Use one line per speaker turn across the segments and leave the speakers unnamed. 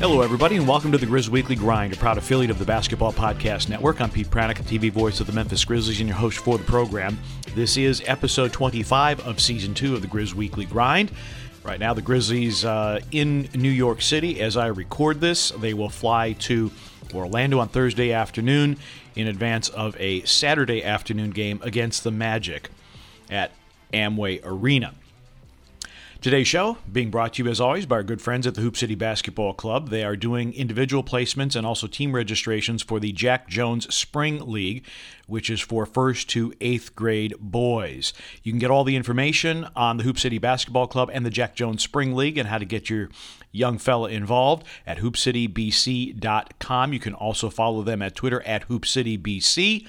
Hello, everybody, and welcome to the Grizz Weekly Grind, a proud affiliate of the Basketball Podcast Network. I'm Pete Pranica, TV voice of the Memphis Grizzlies, and your host for the program. This is episode 25 of season two of the Grizz Weekly Grind. Right now, the Grizzlies uh, in New York City. As I record this, they will fly to Orlando on Thursday afternoon in advance of a Saturday afternoon game against the Magic at Amway Arena. Today's show being brought to you, as always, by our good friends at the Hoop City Basketball Club. They are doing individual placements and also team registrations for the Jack Jones Spring League, which is for first to eighth grade boys. You can get all the information on the Hoop City Basketball Club and the Jack Jones Spring League and how to get your young fella involved at hoopcitybc.com. You can also follow them at Twitter at hoopcitybc.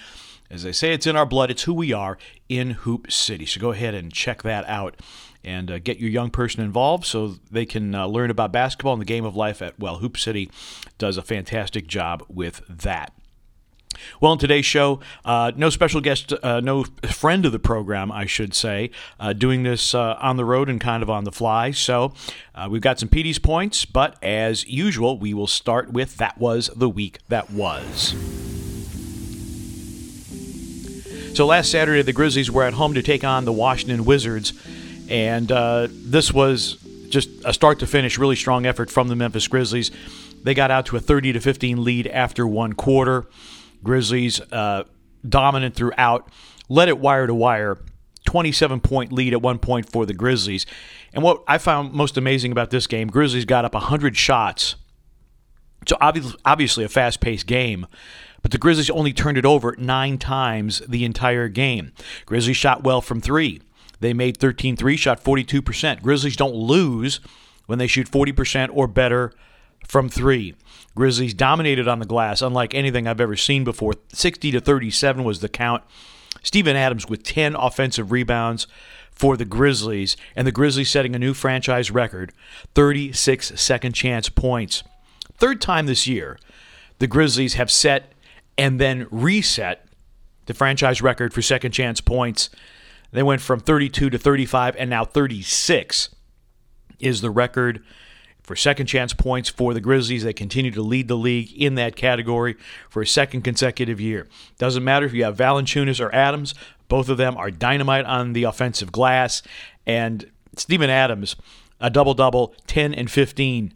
As I say, it's in our blood. It's who we are in Hoop City. So go ahead and check that out and uh, get your young person involved so they can uh, learn about basketball and the game of life at well hoop city does a fantastic job with that well, in today's show, uh, no special guest, uh, no friend of the program, I should say, uh, doing this uh, on the road and kind of on the fly. So uh, we've got some Petey's points, but as usual, we will start with That Was the Week That Was. So last Saturday, the Grizzlies were at home to take on the Washington Wizards. And uh, this was just a start to finish really strong effort from the Memphis Grizzlies. They got out to a 30 to 15 lead after one quarter. Grizzlies uh, dominant throughout, led it wire to wire. 27 point lead at one point for the Grizzlies. And what I found most amazing about this game, Grizzlies got up 100 shots. So obviously a fast paced game but the Grizzlies only turned it over nine times the entire game. Grizzlies shot well from three. They made 13 3, shot 42%. Grizzlies don't lose when they shoot 40% or better from three. Grizzlies dominated on the glass, unlike anything I've ever seen before. 60 to 37 was the count. Steven Adams with 10 offensive rebounds for the Grizzlies, and the Grizzlies setting a new franchise record 36 second chance points. Third time this year, the Grizzlies have set and then reset the franchise record for second chance points they went from 32 to 35, and now 36 is the record for second chance points for the Grizzlies. They continue to lead the league in that category for a second consecutive year. Doesn't matter if you have Valanciunas or Adams, both of them are dynamite on the offensive glass. And Steven Adams, a double double, 10 and 15,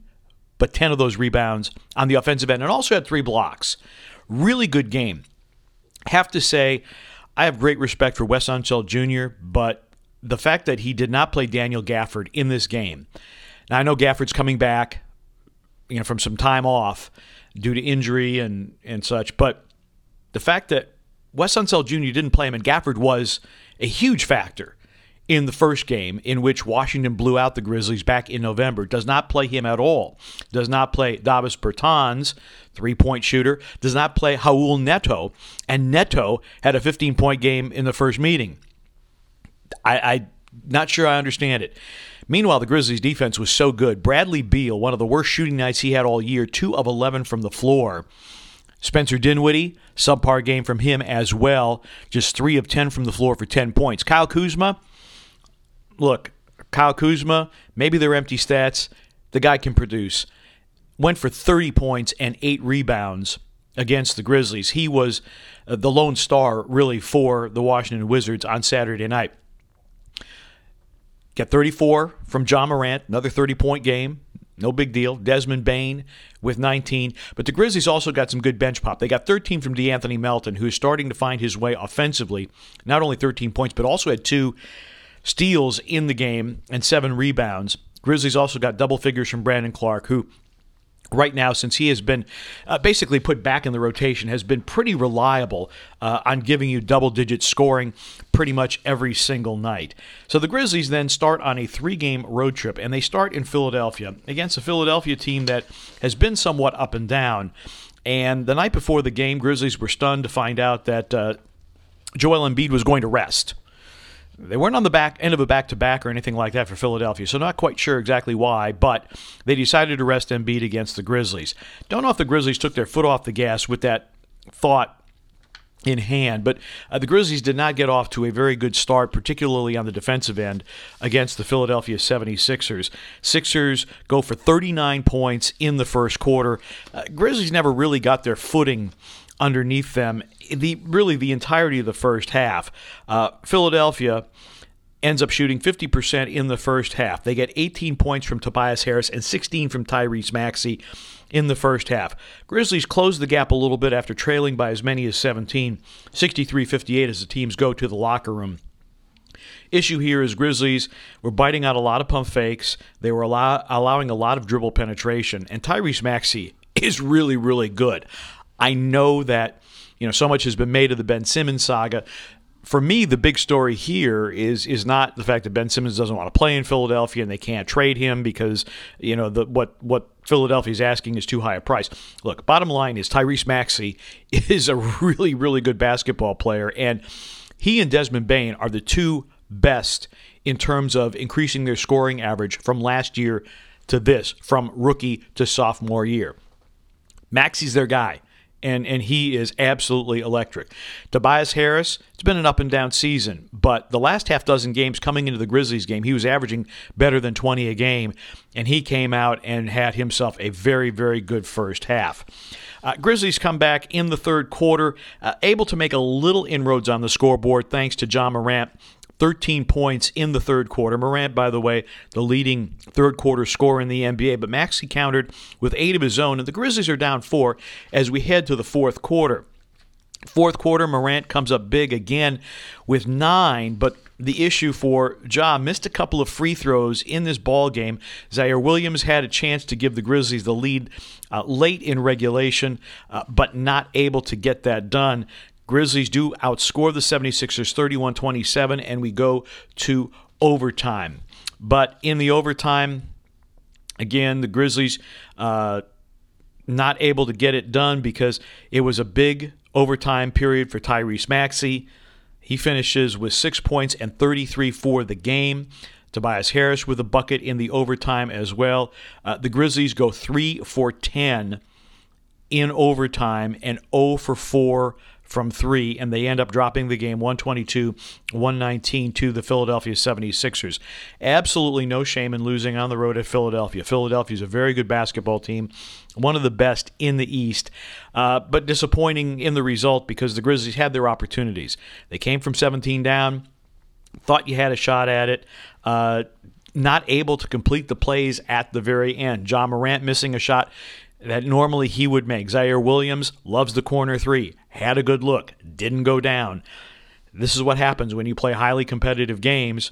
but 10 of those rebounds on the offensive end, and also had three blocks. Really good game. Have to say, I have great respect for Wes Unseld Jr., but the fact that he did not play Daniel Gafford in this game. Now I know Gafford's coming back, you know, from some time off due to injury and and such, but the fact that Wes Unseld Jr. didn't play him and Gafford was a huge factor in the first game in which Washington blew out the Grizzlies back in November. Does not play him at all. Does not play Davis Bertans, three point shooter. Does not play Raul Neto. And Neto had a 15 point game in the first meeting. I, I not sure I understand it. Meanwhile, the Grizzlies defense was so good. Bradley Beal, one of the worst shooting nights he had all year, two of 11 from the floor. Spencer Dinwiddie, subpar game from him as well, just three of 10 from the floor for 10 points. Kyle Kuzma, look, Kyle Kuzma, maybe they're empty stats. The guy can produce. Went for 30 points and eight rebounds against the Grizzlies. He was uh, the lone star, really, for the Washington Wizards on Saturday night. Got 34 from Ja Morant, another 30 point game. No big deal. Desmond Bane with 19. But the Grizzlies also got some good bench pop. They got 13 from DeAnthony Melton, who is starting to find his way offensively. Not only 13 points, but also had two steals in the game and seven rebounds. Grizzlies also got double figures from Brandon Clarke, who right now, since he has been uh, basically put back in the rotation, has been pretty reliable uh, on giving you double digit scoring pretty much every single night. So the Grizzlies then start on a three game road trip, and they start in Philadelphia against a Philadelphia team that has been somewhat up and down. And the night before the game, Grizzlies were stunned to find out that uh, Joel Embiid was going to rest. They weren't on the back end of a back to back or anything like that for Philadelphia, so not quite sure exactly why, but they decided to rest Embiid against the Grizzlies. Don't know if the Grizzlies took their foot off the gas with that thought in hand. But uh, the Grizzlies did not get off to a very good start, particularly on the defensive end against the Philadelphia 76ers. Sixers go for 39 points in the first quarter. Uh, Grizzlies never really got their footing underneath them the really the entirety of the first half. Uh, Philadelphia ends up shooting 50% in the first half. They get 18 points from Tobias Harris and 16 from Tyrese Maxey in the first half. Grizzlies close the gap a little bit after trailing by as many as 17, 63 58 as the teams go to the locker room. Issue here is Grizzlies were biting out a lot of pump fakes. They were allow- allowing a lot of dribble penetration, and Tyrese Maxey is really, really good. I know that you know so much has been made of the Ben Simmons saga for me, the big story here is is not the fact that Ben Simmons doesn't want to play in Philadelphia and they can't trade him because you know the what what Philadelphia's asking is too high a price. Look, bottom line is Tyrese Maxey is a really really good basketball player, and he and Desmond Bane are the two best in terms of increasing their scoring average from last year to this, from rookie to sophomore year. Maxey's their guy and and he is absolutely electric. Tobias Harris, it's been an up and down season, but the last half dozen games coming into the Grizzlies game, he was averaging better than 20 a game, and he came out and had himself a very very good first half. Uh, Grizzlies come back in the third quarter, uh, able to make a little inroads on the scoreboard thanks to Ja Morant 13 points in the third quarter. Morant, by the way, the leading third quarter scorer in the NBA, but Maxey countered with eight of his own, and the Grizzlies are down four as we head to the fourth quarter. Fourth quarter, Morant comes up big again with nine, but the issue for Ja missed a couple of free throws in this ball game. Ziaire Williams had a chance to give the Grizzlies the lead uh, late in regulation, uh, but not able to get that done. Grizzlies do outscore the 76ers 31 27, and we go to overtime. But in the overtime, again, the Grizzlies uh, not able to get it done because it was a big overtime period for Tyrese Maxey. He finishes with six points and 33 for the game. Tobias Harris with a bucket in the overtime as well. Uh, the Grizzlies go 3 for 10 in overtime and 0 for 4 from three, and they end up dropping the game 122 119 to the Philadelphia 76ers. Absolutely no shame in losing on the road at Philadelphia. Philadelphia is a very good basketball team, one of the best in the East, uh, but disappointing in the result because the Grizzlies had their opportunities. They came from 17 down, thought you had a shot at it. Uh, not able to complete the plays at the very end. Ja Morant missing a shot that normally he would make. Ziaire Williams loves the corner three, had a good look, didn't go down. This is what happens when you play highly competitive games.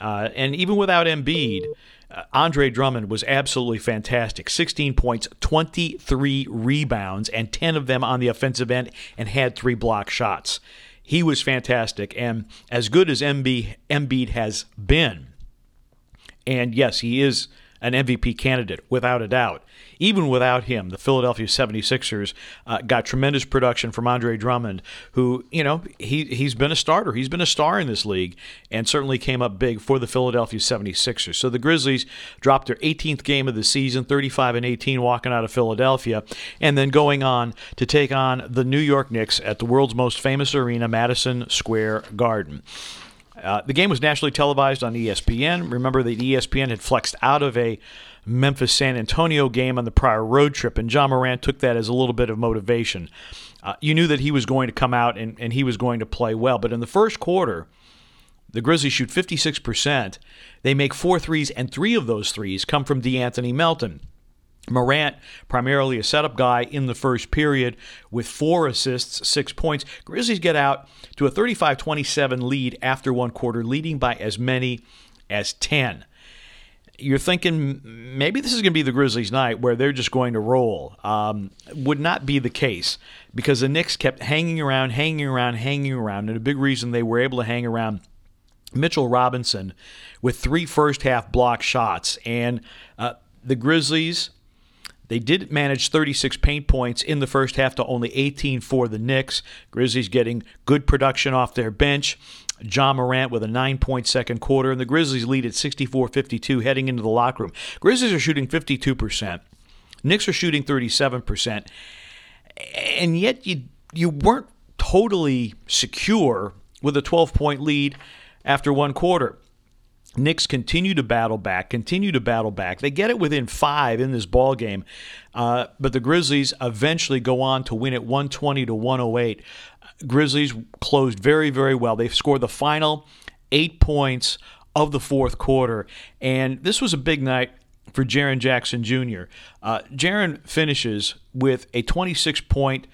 Uh, and even without Embiid, uh, Andre Drummond was absolutely fantastic. 16 points, 23 rebounds, and 10 of them on the offensive end, and had three block shots. He was fantastic. And as good as Embiid, Embiid has been, and yes, he is an MVP candidate, without a doubt. Even without him, the Philadelphia 76ers uh, got tremendous production from Andre Drummond, who, you know, he, he's been a starter. He's been a star in this league and certainly came up big for the Philadelphia 76ers. So the Grizzlies dropped their 18th game of the season, 35 and 18, walking out of Philadelphia, and then going on to take on the New York Knicks at the world's most famous arena, Madison Square Garden. Uh, the game was nationally televised on ESPN. Remember that ESPN had flexed out of a Memphis San Antonio game on the prior road trip, and Ja Morant took that as a little bit of motivation. Uh, you knew that he was going to come out and, and he was going to play well. But in the first quarter, the Grizzlies shoot 56%. They make four threes, and three of those threes come from De'Anthony Melton. Morant, primarily a setup guy in the first period with four assists, six points. Grizzlies get out to a 35 27 lead after one quarter, leading by as many as 10. You're thinking maybe this is going to be the Grizzlies' night where they're just going to roll. Um, would not be the case because the Knicks kept hanging around, hanging around, hanging around. And a big reason they were able to hang around Mitchell Robinson with three first half block shots. And uh, the Grizzlies they did manage 36 paint points in the first half to only 18 for the Knicks. Grizzlies getting good production off their bench. Ja Morant with a nine point second quarter, and the Grizzlies lead at 64 52 heading into the locker room. Grizzlies are shooting 52%. Knicks are shooting 37%. And yet you, you weren't totally secure with a 12 point lead after one quarter. Knicks continue to battle back, continue to battle back. They get it within five in this ball game, uh, but the Grizzlies eventually go on to win it 120 to 108. Grizzlies closed very, very well. They scored the final eight points of the fourth quarter, and this was a big night for Jaren Jackson Jr. Uh, Jaren finishes with a 26 point,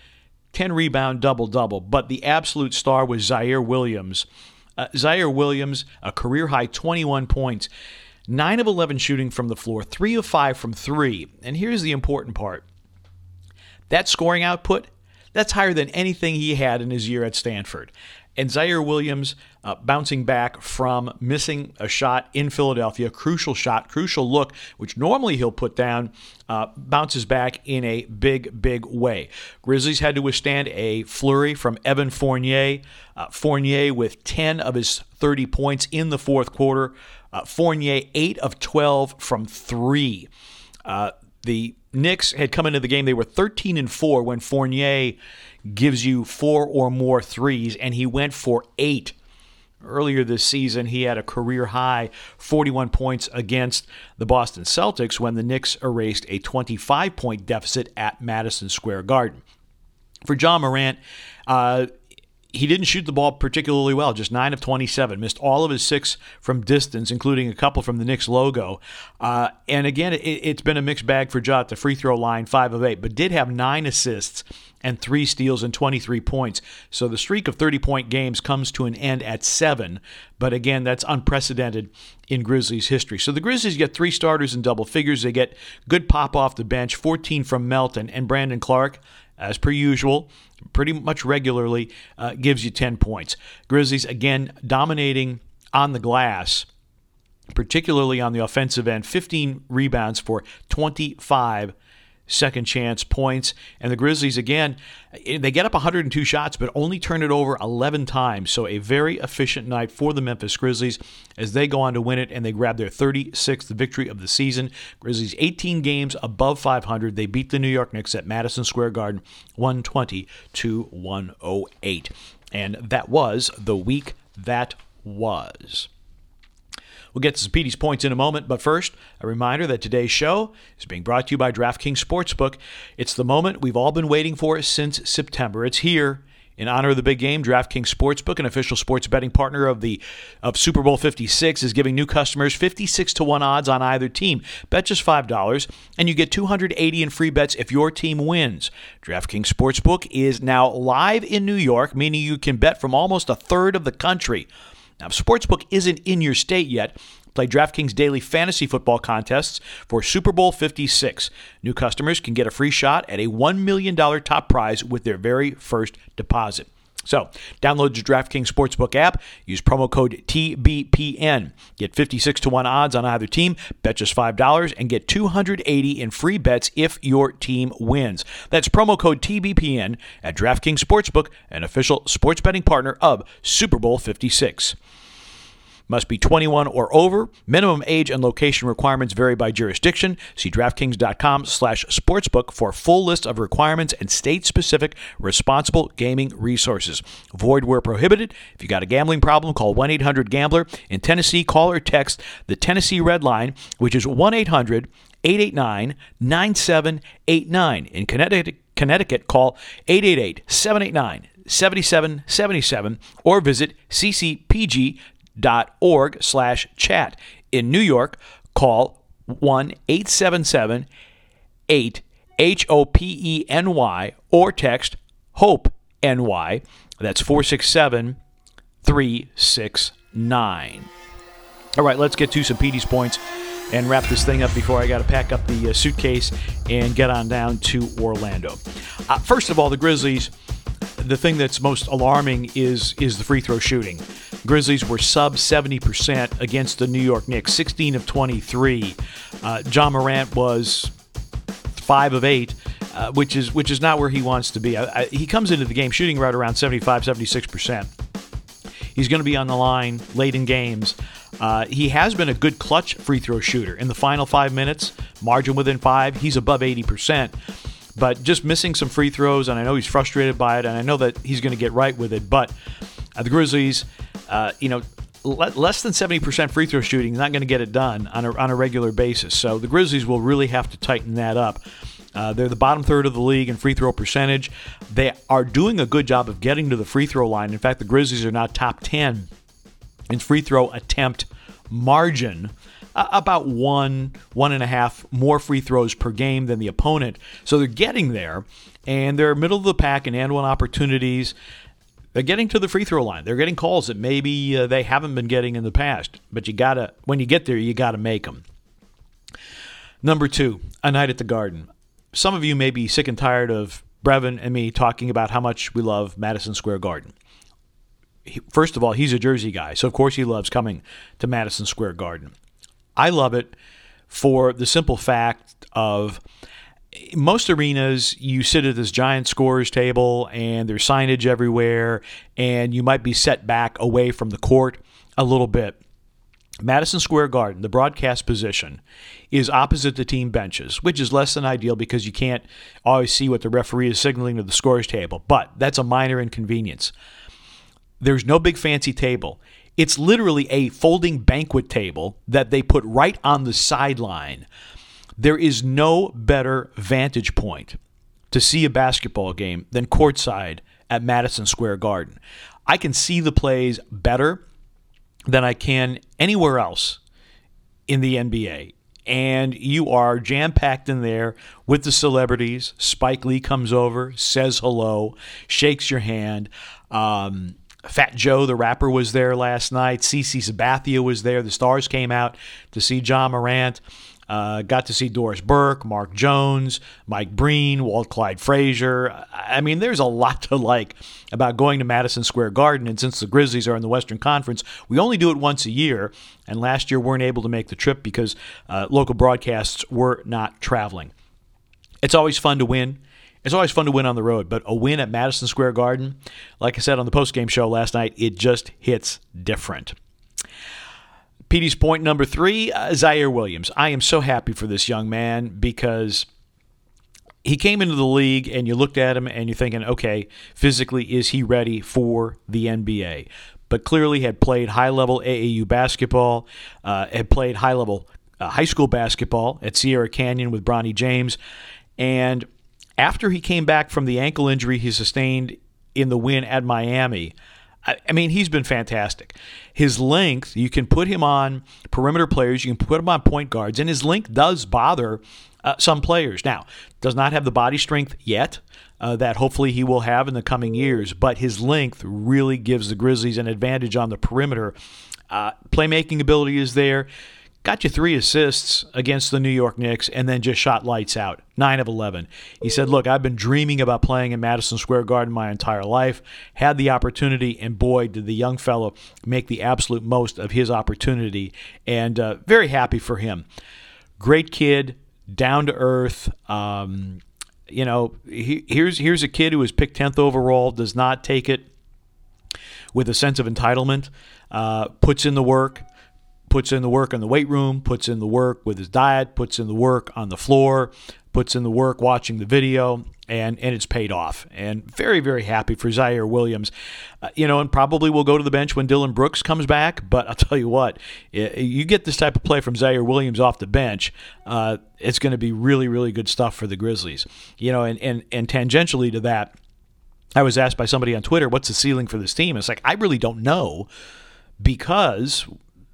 10 rebound double double, but the absolute star was Ziaire Williams. Uh, Ziaire Williams, a career high 21 points, 9 of 11 shooting from the floor, 3 of 5 from 3. And here's the important part that scoring output, that's higher than anything he had in his year at Stanford. And Ziaire Williams uh, bouncing back from missing a shot in Philadelphia, crucial shot, crucial look, which normally he'll put down, uh, bounces back in a big, big way. Grizzlies had to withstand a flurry from Evan Fournier. Uh, Fournier with 10 of his 30 points in the fourth quarter. Uh, Fournier, 8 of 12 from 3. Uh, the Knicks had come into the game, they were 13 and 4 when Fournier gives you four or more threes, and he went for eight. Earlier this season, he had a career high 41 points against the Boston Celtics when the Knicks erased a 25 point deficit at Madison Square Garden. For Ja Morant, uh, he didn't shoot the ball particularly well, just 9 of 27. Missed all of his six from distance, including a couple from the Knicks logo. Uh, and again, it, has been a mixed bag for Ja at the free throw line, 5 of 8, but did have nine assists and three steals and 23 points. So the streak of 30 point games comes to an end at seven. But again, that's unprecedented in Grizzlies history. So the Grizzlies get three starters in double figures. They get good pop off the bench, 14 from Melton and Brandon Clarke as per usual, pretty much regularly, uh, gives you 10 points. Grizzlies, again, dominating on the glass, particularly on the offensive end, 15 rebounds for 25 second chance points. And the Grizzlies, again, eh, they get up 102 shots, but only turn it over 11 times. So a very efficient night for the Memphis Grizzlies as they go on to win it and they grab their 36th victory of the season. Grizzlies 18 games above 500. They beat the New York Knicks at Madison Square Garden 120 to 108. And that was the week that was. We'll get to Petey's points in a moment, but first, a reminder that today's show is being brought to you by DraftKings Sportsbook. It's the moment we've all been waiting for since September. It's here. In honor of the big game, DraftKings Sportsbook, an official sports betting partner of the of Super Bowl 56, is giving new customers 56 to 1 odds on either team. Bet just $5 and you get 280 in free bets if your team wins. DraftKings Sportsbook is now live in New York, meaning you can bet from almost a third of the country. Now, if Sportsbook isn't in your state yet, play DraftKings daily fantasy football contests for Super Bowl 56. New customers can get a free shot at a $1 million top prize with their very first deposit. So, download the DraftKings Sportsbook app, use promo code TBPN. Get 56 to 1 odds on either team, bet just $5, and get 280 in free bets if your team wins. That's promo code TBPN at DraftKings Sportsbook, an official sports betting partner of Super Bowl 56. Must be 21 or over. Minimum age and location requirements vary by jurisdiction. See DraftKings.com slash sportsbook for full list of requirements and state-specific responsible gaming resources. Void where prohibited. If you got a gambling problem, call 1-800-GAMBLER. In Tennessee, call or text the Tennessee Red Line, which is 1-800- 889 9789. In Connecticut, Connecticut call 888 789 7777 or visit ccpg.com org slash chat. In New York, call 1 877 8 H O P E N Y or text HOPE NY. That's 467 369. All right, let's get to some Petey's points and wrap this thing up before I got to pack up the uh, suitcase and get on down to Orlando. Uh, first of all, the Grizzlies the thing that's most alarming is is the free throw shooting. Grizzlies were sub 70% against the New York Knicks, 16 of 23. Uh, Ja Morant was five of eight, uh, which is which is not where he wants to be. I, I, he comes into the game shooting right around 75, 76%. He's going to be on the line late in games. Uh, he has been a good clutch free throw shooter in the final five minutes, margin within five. He's above 80%. but just missing some free throws, and I know he's frustrated by it, and I know that he's going to get right with it. But uh, the Grizzlies, uh, you know, le- less than 70% free throw shooting is not going to get it done on a, on a regular basis. So the Grizzlies will really have to tighten that up. Uh, they're the bottom third of the league in free throw percentage. They are doing a good job of getting to the free throw line. In fact, the Grizzlies are now top 10 in free throw attempt margin. About one, one and a half more free throws per game than the opponent. So they're getting there, and they're middle of the pack in and one opportunities. They're getting to the free throw line. They're getting calls that maybe uh, they haven't been getting in the past. But you gotta, when you get there, you gotta make them. Number two, a night at the Garden some of you may be sick and tired of Brevin and me talking about how much we love Madison Square Garden. He, first of all, he's a Jersey guy, so of course he loves coming to Madison Square Garden. I love it for the simple fact of most arenas, you sit at this giant scores table and there's signage everywhere, and you might be set back away from the court a little bit. Madison Square Garden, the broadcast position, is opposite the team benches, which is less than ideal because you can't always see what the referee is signaling to the scores table, but that's a minor inconvenience. There's no big fancy table. It's literally a folding banquet table that they put right on the sideline. There is no better vantage point to see a basketball game than courtside at Madison Square Garden. I can see the plays better than I can anywhere else in the NBA. And you are jam packed in there with the celebrities. Spike Lee comes over, says hello, shakes your hand. Um, Fat Joe, the rapper, was there last night. CC Sabathia was there. The stars came out to see Ja Morant. Uh, got to see Doris Burke, Mark Jones, Mike Breen, Walt Clyde Frazier. I mean, there's a lot to like about going to Madison Square Garden. And since the Grizzlies are in the Western Conference, we only do it once a year. And last year weren't able to make the trip because uh, local broadcasts were not traveling. It's always fun to win. It's always fun to win on the road, but a win at Madison Square Garden, like I said on the postgame show last night, it just hits different. Petey's point number three, uh, Ziaire Williams. I am so happy for this young man because he came into the league and you looked at him and you're thinking, okay, physically, is he ready for the NBA? But clearly had played high level AAU basketball, uh, had played high level uh, high school basketball at Sierra Canyon with Bronny James. And after he came back from the ankle injury he sustained in the win at Miami, I mean, he's been fantastic. His length, you can put him on perimeter players, you can put him on point guards, and his length does bother uh, some players. Now, does not have the body strength yet uh, that hopefully he will have in the coming years, but his length really gives the Grizzlies an advantage on the perimeter. Uh, playmaking ability is there got you three assists against the New York Knicks, and then just shot lights out. Nine of 11. He said, Look, I've been dreaming about playing in Madison Square Garden my entire life. Had the opportunity, and boy, did the young fellow make the absolute most of his opportunity. And uh, very happy for him. Great kid, down to earth. Um, you know, he, here's here's a kid who was picked 10th overall, does not take it with a sense of entitlement, uh, puts in the work, puts in the work in the weight room, puts in the work with his diet, puts in the work on the floor, puts in the work watching the video, and and it's paid off. And very very happy for Ziaire Williams, uh, you know, and probably will go to the bench when Dillon Brooks comes back. But I'll tell you what, you get this type of play from Ziaire Williams off the bench, uh, it's going to be really really good stuff for the Grizzlies. You know, and and and tangentially to that. I was asked by somebody on Twitter, "What's the ceiling for this team?" It's like I really don't know, because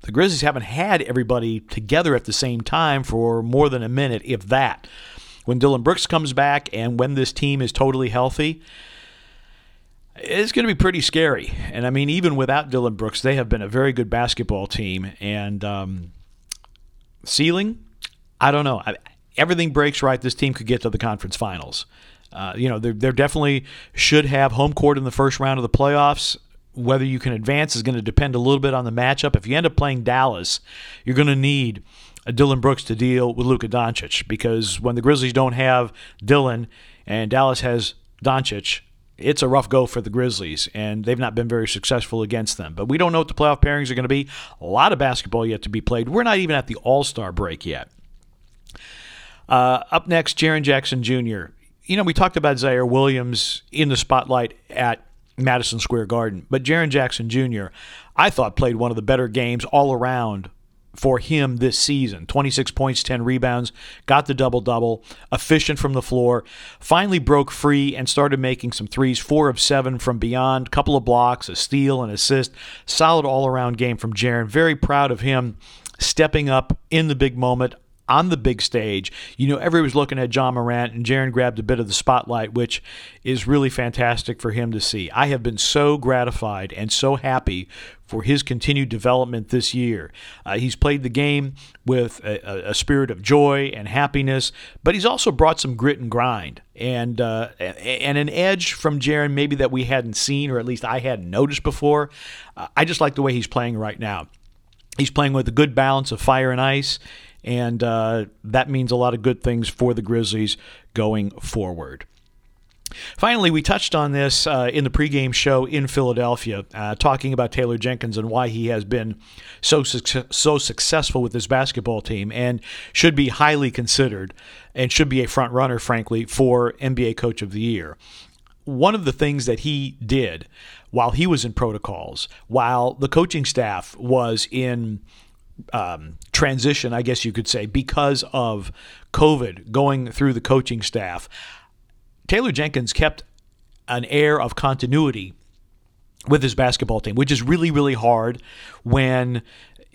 the Grizzlies haven't had everybody together at the same time for more than a minute, if that. When Dillon Brooks comes back and when this team is totally healthy, it's going to be pretty scary. And I mean, even without Dillon Brooks, they have been a very good basketball team. And um, ceiling, I don't know. I, everything breaks right. This team could get to the conference finals. Uh, you know, they definitely should have home court in the first round of the playoffs whether you can advance is going to depend a little bit on the matchup. If you end up playing Dallas, you're going to need a Dillon Brooks to deal with Luka Doncic because when the Grizzlies don't have Dillon and Dallas has Doncic, it's a rough go for the Grizzlies, and they've not been very successful against them. But we don't know what the playoff pairings are going to be. A lot of basketball yet to be played. We're not even at the All Star break yet. Uh, up next, Jaren Jackson Jr. you know, we talked about Ziaire Williams in the spotlight at Madison Square Garden, but Jaren Jackson Jr., I thought played one of the better games all around for him this season 26 points, 10 rebounds, got the double double, efficient from the floor, finally broke free and started making some threes, four of seven from beyond, couple of blocks, a steal, an assist. Solid all around game from Jaren. Very proud of him stepping up in the big moment on the big stage. You know, everybody was looking at Ja Morant, and Jaren grabbed a bit of the spotlight, which is really fantastic for him to see. I have been so gratified and so happy for his continued development this year. Uh, he's played the game with a, a, spirit of joy and happiness, but he's also brought some grit and grind and uh, and an edge from Jaren maybe that we hadn't seen or at least I hadn't noticed before. Uh, I just like the way he's playing right now. He's playing with a good balance of fire and ice and uh, that means a lot of good things for the Grizzlies going forward. Finally, we touched on this uh, in the pregame show in Philadelphia, uh, talking about Taylor Jenkins and why he has been so su- so successful with this basketball team, and should be highly considered, and should be a front runner, frankly, for NBA Coach of the Year. One of the things that he did while he was in protocols, while the coaching staff was in um, transition, I guess you could say, because of COVID going through the coaching staff. Taylor Jenkins kept an air of continuity with his basketball team, which is really, really hard when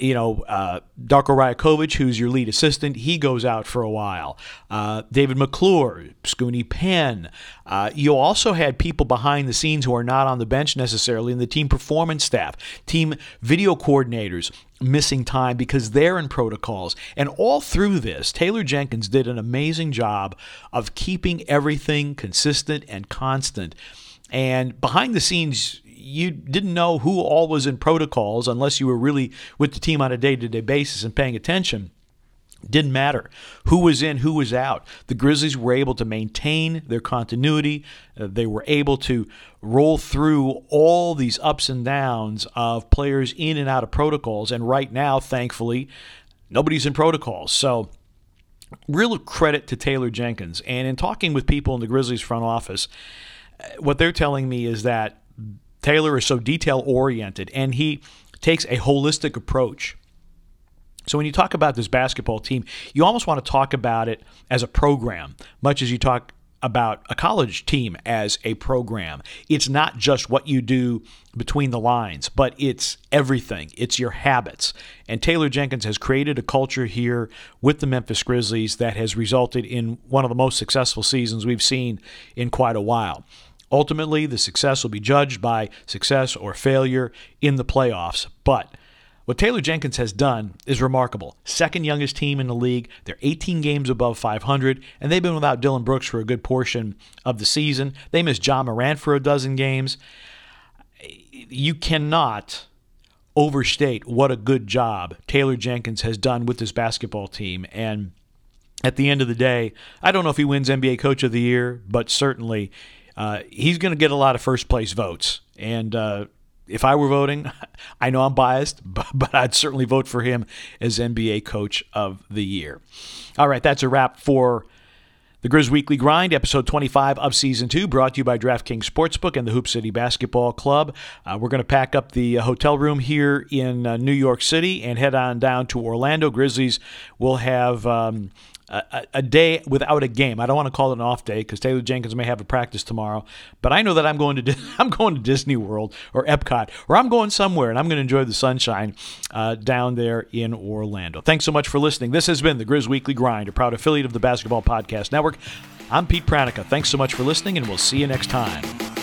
you know, uh, Darko Rajakovic, who's your lead assistant, he goes out for a while. Uh, David McClure, Scoonie Penn. Uh, you also had people behind the scenes who are not on the bench necessarily in the team performance staff, team video coordinators missing time because they're in protocols. And all through this, Taylor Jenkins did an amazing job of keeping everything consistent and constant. And behind the scenes, you didn't know who all was in protocols unless you were really with the team on a day to day basis and paying attention. Didn't matter who was in, who was out. The Grizzlies were able to maintain their continuity. Uh, they were able to roll through all these ups and downs of players in and out of protocols. And right now, thankfully, nobody's in protocols. So, real credit to Taylor Jenkins. And in talking with people in the Grizzlies front office, uh, what they're telling me is that Taylor is so detail oriented and he takes a holistic approach. So when you talk about this basketball team, you almost want to talk about it as a program, much as you talk about a college team as a program. It's not just what you do between the lines, but it's everything. It's your habits. And Taylor Jenkins has created a culture here with the Memphis Grizzlies that has resulted in one of the most successful seasons we've seen in quite a while. Ultimately, the success will be judged by success or failure in the playoffs. But what Taylor Jenkins has done is remarkable. Second youngest team in the league. They're 18 games above 500, and they've been without Dillon Brooks for a good portion of the season. They missed Ja Morant for a dozen games. You cannot overstate what a good job Taylor Jenkins has done with this basketball team. And at the end of the day, I don't know if he wins NBA Coach of the Year, but certainly uh, he's going to get a lot of first place votes. And uh, if I were voting, I know I'm biased, but, but, I'd certainly vote for him as NBA Coach of the Year. All right, that's a wrap for the Grizz Weekly Grind, episode 25 of season two, brought to you by DraftKings Sportsbook and the Hoop City Basketball Club. Uh, we're going to pack up the uh, hotel room here in uh, New York City and head on down to Orlando. Grizzlies will have. Um, a, a, day without a game. I don't want to call it an off day because Taylor Jenkins may have a practice tomorrow. But I know that I'm going to I'm going to Disney World or Epcot or I'm going somewhere and I'm going to enjoy the sunshine uh, down there in Orlando. Thanks so much for listening. This has been the Grizz Weekly Grind, a proud affiliate of the Basketball Podcast Network. I'm Pete Pranica. Thanks so much for listening, and we'll see you next time.